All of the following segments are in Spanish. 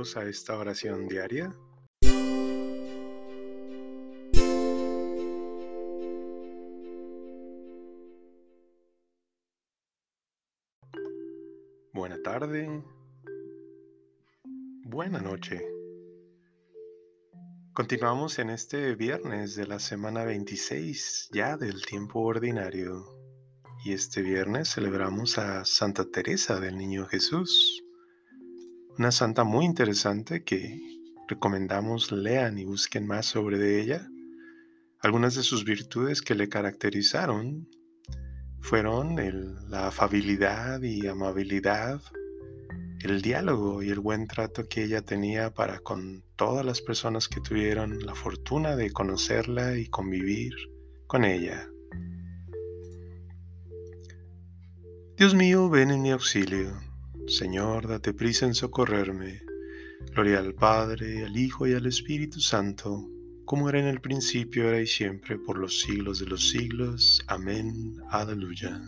A esta oración diaria. Buena tarde. Buena noche. Continuamos en este viernes de la semana 26 ya del tiempo ordinario. Y este viernes celebramos a Santa Teresa del Niño Jesús una santa muy interesante que recomendamos lean y busquen más sobre ella. Algunas de sus virtudes que le caracterizaron fueron la afabilidad y amabilidad, el diálogo y el buen trato que ella tenía para con todas las personas que tuvieron la fortuna de conocerla y convivir con ella. Dios mío, ven en mi auxilio. Señor, date prisa en socorrerme. Gloria al Padre, al Hijo y al Espíritu Santo, como era en el principio, ahora y siempre, por los siglos de los siglos. Amén. Aleluya.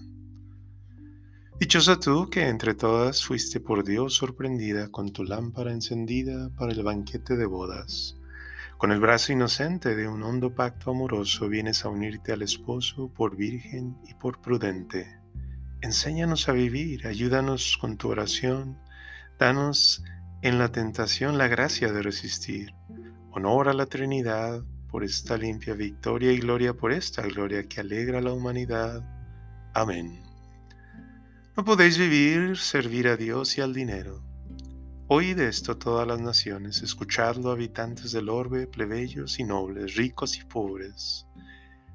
Dichosa tú que entre todas fuiste por Dios sorprendida con tu lámpara encendida para el banquete de bodas. Con el brazo inocente de un hondo pacto amoroso vienes a unirte al esposo por virgen y por prudente. Enséñanos a vivir, ayúdanos con tu oración, danos en la tentación la gracia de resistir. Honor a la Trinidad por esta limpia victoria y gloria por esta gloria que alegra a la humanidad. Amén. No podéis vivir, servir a Dios y al dinero. Oíd esto todas las naciones, escuchadlo habitantes del orbe, plebeyos y nobles, ricos y pobres.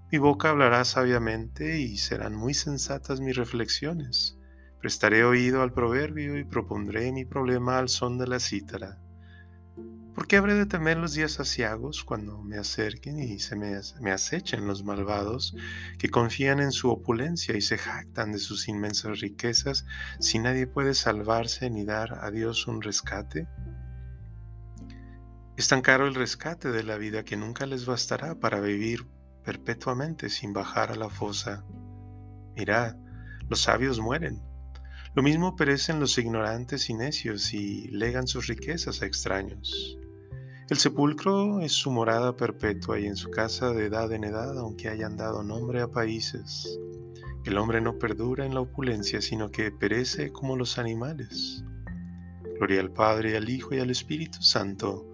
Mi boca hablará sabiamente y serán muy sensatas mis reflexiones. Prestaré oído al proverbio y propondré mi problema al son de la cítara. ¿Por qué habré de temer los días asiagos cuando me acerquen y se me, me, acechen los malvados que confían en su opulencia y se jactan de sus inmensas riquezas si nadie puede salvarse ni dar a Dios un rescate? Es tan caro el rescate de la vida que nunca les bastará para vivir perpetuamente sin bajar a la fosa. Mirad, los sabios mueren. Lo mismo perecen los ignorantes y necios y legan sus riquezas a extraños. El sepulcro es su morada perpetua y en su casa de edad en edad, aunque hayan dado nombre a países. El hombre no perdura en la opulencia, sino que perece como los animales. Gloria al Padre, al Hijo y al Espíritu Santo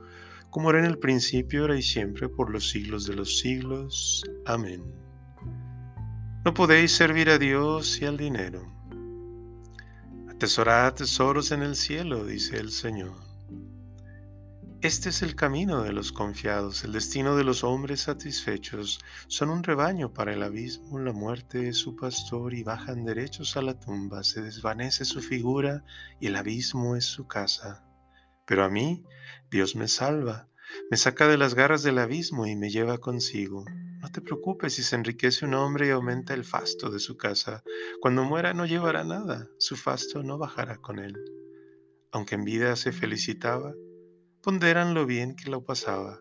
como era en el principio, ahora y siempre, por los siglos de los siglos. Amén. No podéis servir a Dios y al dinero. Atesorad tesoros en el cielo, dice el Señor. Este es el camino de los confiados, el destino de los hombres satisfechos. Son un rebaño para el abismo, la muerte es su pastor y bajan derechos a la tumba. Se desvanece su figura y el abismo es su casa. Pero a mí Dios me salva, me saca de las garras del abismo y me lleva consigo. No te preocupes si se enriquece un hombre y aumenta el fasto de su casa. Cuando muera no llevará nada, su fasto no bajará con él. Aunque en vida se felicitaba, ponderan lo bien que lo pasaba.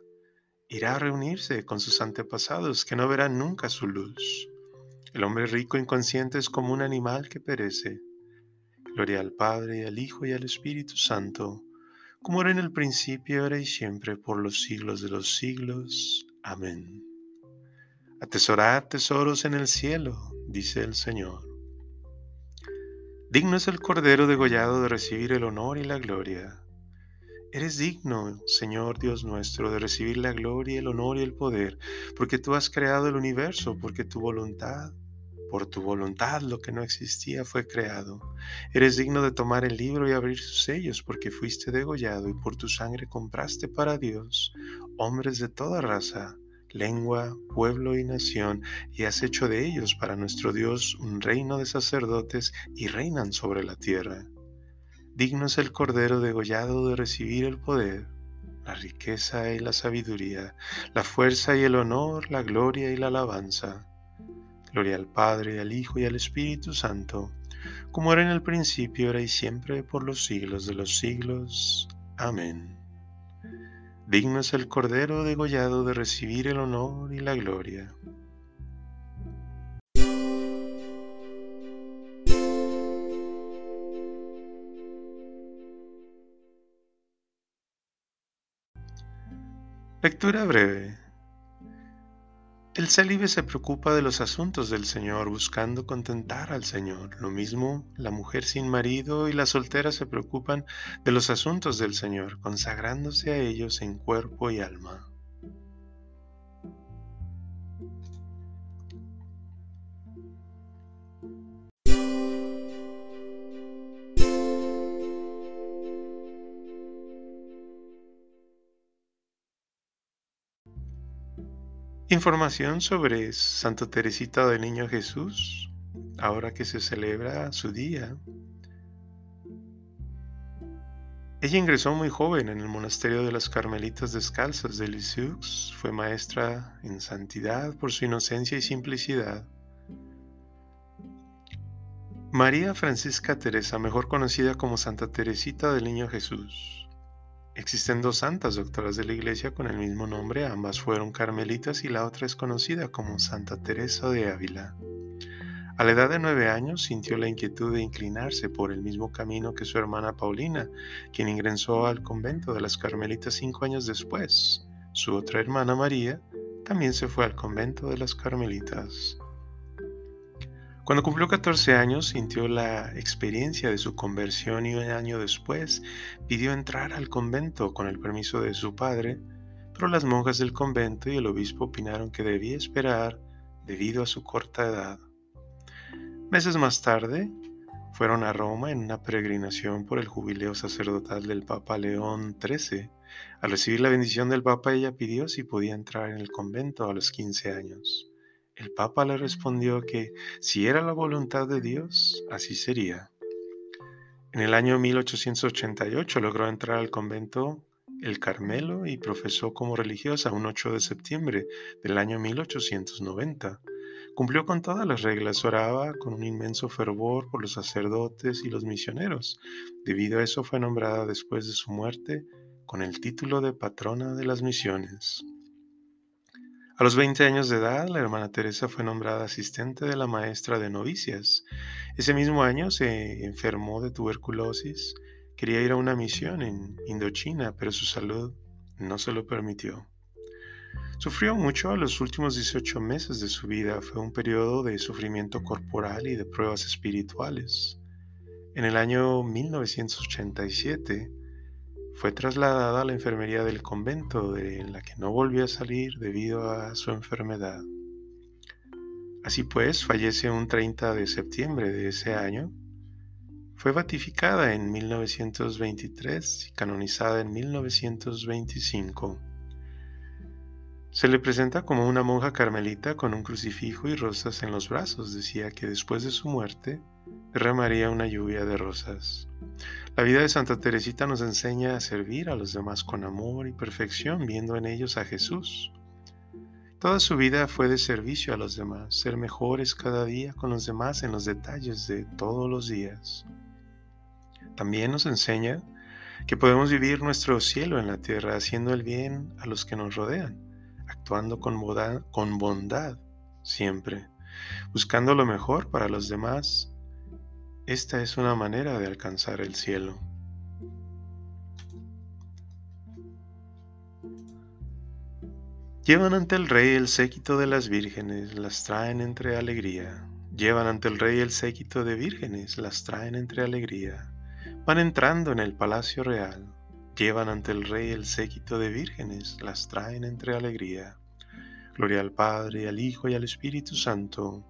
Irá a reunirse con sus antepasados que no verán nunca su luz. El hombre rico inconsciente es como un animal que perece. Gloria al Padre, al Hijo y al Espíritu Santo como era en el principio, ahora y siempre, por los siglos de los siglos. Amén. Atesorad tesoros en el cielo, dice el Señor. Digno es el Cordero degollado de recibir el honor y la gloria. Eres digno, Señor Dios nuestro, de recibir la gloria, el honor y el poder, porque tú has creado el universo, porque tu voluntad por tu voluntad lo que no existía fue creado. Eres digno de tomar el libro y abrir sus sellos porque fuiste degollado y por tu sangre compraste para Dios hombres de toda raza, lengua, pueblo y nación, y has hecho de ellos para nuestro Dios un reino de sacerdotes y reinan sobre la tierra. Digno es el Cordero degollado de recibir el poder, la riqueza y la sabiduría, la fuerza y el honor, la gloria y la alabanza Gloria al Padre, al Hijo y al Espíritu Santo, como era en el principio, ahora y siempre, por los siglos de los siglos. Amén. Digno es el Cordero degollado de recibir el honor y la gloria. Lectura breve el célibe se preocupa de los asuntos del Señor, buscando contentar al Señor. Lo mismo la mujer sin marido y la soltera se preocupan de los asuntos del Señor, consagrándose a ellos en cuerpo y alma. Información sobre Santa Teresita del Niño Jesús, ahora que se celebra su día. Ella ingresó muy joven en el monasterio de las Carmelitas Descalzas de Lisieux, fue maestra en santidad por su inocencia y simplicidad. María Francisca Teresa, mejor conocida como Santa Teresita del Niño Jesús, Existen dos santas doctoras de la Iglesia con el mismo nombre, ambas fueron carmelitas y la otra es conocida como Santa Teresa de Ávila. A la edad de nueve años sintió la inquietud de inclinarse por el mismo camino que su hermana Paulina, quien ingresó al convento de las Carmelitas cinco años después. Su otra hermana María también se fue al convento de las Carmelitas. Cuando cumplió 14 años sintió la experiencia de su conversión y un año después pidió entrar al convento con el permiso de su padre, pero las monjas del convento y el obispo opinaron que debía esperar debido a su corta edad. Meses más tarde, fueron a Roma en una peregrinación por el jubileo sacerdotal del Papa León XIII. Al recibir la bendición del Papa, ella pidió si podía entrar en el convento a los 15 años. El Papa le respondió que si era la voluntad de Dios, así sería. En el año 1888 logró entrar al convento El Carmelo y profesó como religiosa un 8 de septiembre del año 1890. Cumplió con todas las reglas, oraba con un inmenso fervor por los sacerdotes y los misioneros. Debido a eso fue nombrada después de su muerte con el título de patrona de las misiones. A los 20 años de edad, la hermana Teresa fue nombrada asistente de la maestra de novicias. Ese mismo año se enfermó de tuberculosis. Quería ir a una misión en Indochina, pero su salud no se lo permitió. Sufrió mucho los últimos 18 meses de su vida. Fue un periodo de sufrimiento corporal y de pruebas espirituales. En el año 1987, fue trasladada a la enfermería del convento, de la que no volvió a salir debido a su enfermedad. Así pues, fallece un 30 de septiembre de ese año. Fue beatificada en 1923 y canonizada en 1925. Se le presenta como una monja carmelita con un crucifijo y rosas en los brazos. Decía que después de su muerte derramaría una lluvia de rosas. La vida de Santa Teresita nos enseña a servir a los demás con amor y perfección, viendo en ellos a Jesús. Toda su vida fue de servicio a los demás, ser mejores cada día con los demás en los detalles de todos los días. También nos enseña que podemos vivir nuestro cielo en la tierra haciendo el bien a los que nos rodean, actuando con bondad, con bondad siempre, buscando lo mejor para los demás esta es una manera de alcanzar el cielo. Llevan ante el rey el séquito de las vírgenes, las traen entre alegría. Llevan ante el rey el séquito de vírgenes, las traen entre alegría. Van entrando en el palacio real. Llevan ante el rey el séquito de vírgenes, las traen entre alegría. Gloria al Padre, al Hijo y al Espíritu Santo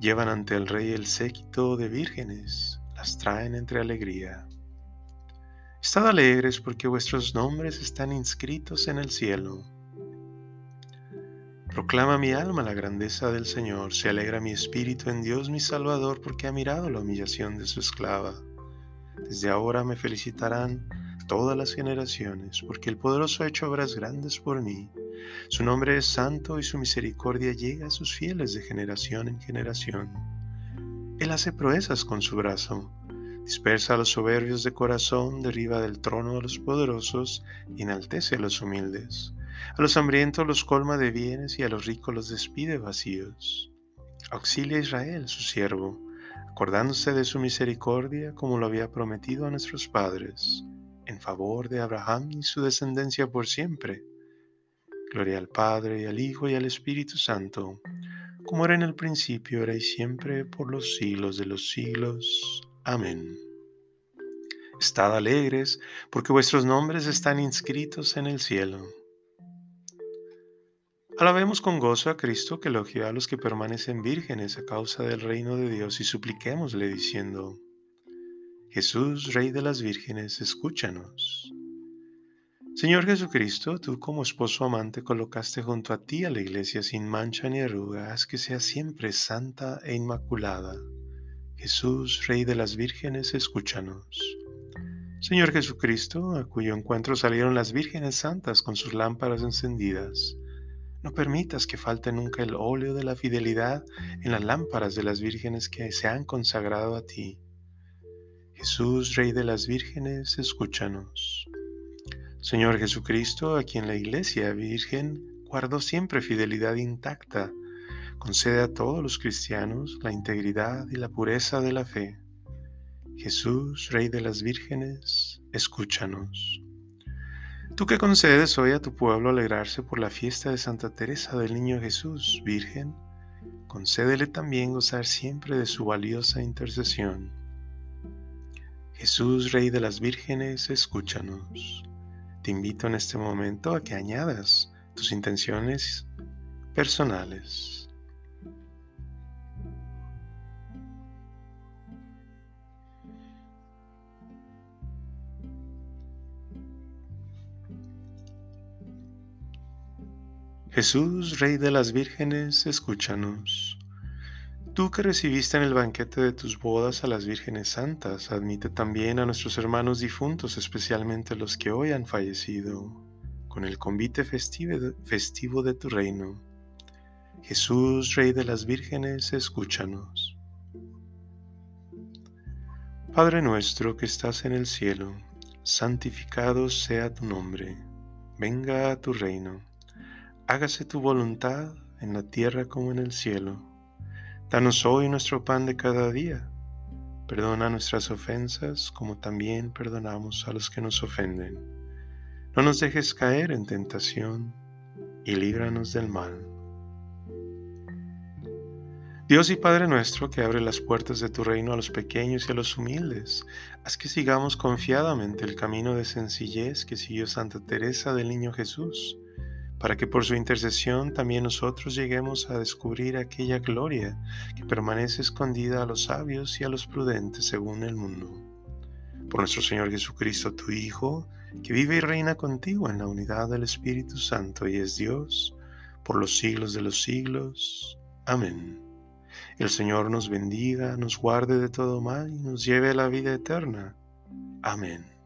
Llevan ante el rey el séquito de vírgenes, las traen entre alegría. Estad alegres porque vuestros nombres están inscritos en el cielo. Proclama mi alma la grandeza del Señor, se alegra mi espíritu en Dios mi Salvador porque ha mirado la humillación de su esclava. Desde ahora me felicitarán todas las generaciones, porque el poderoso ha hecho obras grandes por mí. Su nombre es santo y su misericordia llega a sus fieles de generación en generación. Él hace proezas con su brazo, dispersa a los soberbios de corazón, derriba del trono a los poderosos y enaltece a los humildes. A los hambrientos los colma de bienes y a los ricos los despide vacíos. Auxilia a Israel, su siervo, acordándose de su misericordia como lo había prometido a nuestros padres, en favor de Abraham y su descendencia por siempre Gloria al Padre, y al Hijo, y al Espíritu Santo, como era en el principio, ahora y siempre, por los siglos de los siglos. Amén. Estad alegres, porque vuestros nombres están inscritos en el cielo. Alabemos con gozo a Cristo que elogió a los que permanecen vírgenes a causa del reino de Dios y supliquémosle diciendo, Jesús, Rey de las vírgenes, escúchanos. Señor Jesucristo, tú como esposo amante colocaste junto a ti a la iglesia sin mancha ni arruga, haz que sea siempre santa e inmaculada. Jesús, Rey de las vírgenes, escúchanos. Señor Jesucristo, a cuyo encuentro salieron las vírgenes santas con sus lámparas encendidas, no permitas que falte nunca el óleo de la fidelidad en las lámparas de las vírgenes que se han consagrado a ti. Jesús, Rey de las vírgenes, escúchanos. Señor Jesucristo, a quien la Iglesia Virgen guardó siempre fidelidad intacta, concede a todos los cristianos la integridad y la pureza de la fe. Jesús, Rey de las vírgenes, escúchanos. Tú que concedes hoy a tu pueblo alegrarse por la fiesta de Santa Teresa del Niño Jesús, Virgen, concédele también gozar siempre de su valiosa intercesión. Jesús, Rey de las vírgenes, escúchanos. Te invito en este momento a que añadas tus intenciones personales. Jesús, Rey de las vírgenes, escúchanos. Tú que recibiste en el banquete de tus bodas a las vírgenes santas, admite también a nuestros hermanos difuntos, especialmente los que hoy han fallecido, con el convite festivo de tu reino. Jesús, Rey de las vírgenes, escúchanos. Padre nuestro que estás en el cielo, santificado sea tu nombre, venga a tu reino, hágase tu voluntad en la tierra como en el cielo. Danos hoy nuestro pan de cada día. Perdona nuestras ofensas como también perdonamos a los que nos ofenden. No nos dejes caer en tentación y líbranos del mal. Dios y Padre nuestro, que abre las puertas de tu reino a los pequeños y a los humildes, haz que sigamos confiadamente el camino de sencillez que siguió Santa Teresa del Niño Jesús para que por su intercesión también nosotros lleguemos a descubrir aquella gloria que permanece escondida a los sabios y a los prudentes según el mundo. Por nuestro Señor Jesucristo, tu Hijo, que vive y reina contigo en la unidad del Espíritu Santo y es Dios, por los siglos de los siglos. Amén. El Señor nos bendiga, nos guarde de todo mal y nos lleve a la vida eterna. Amén.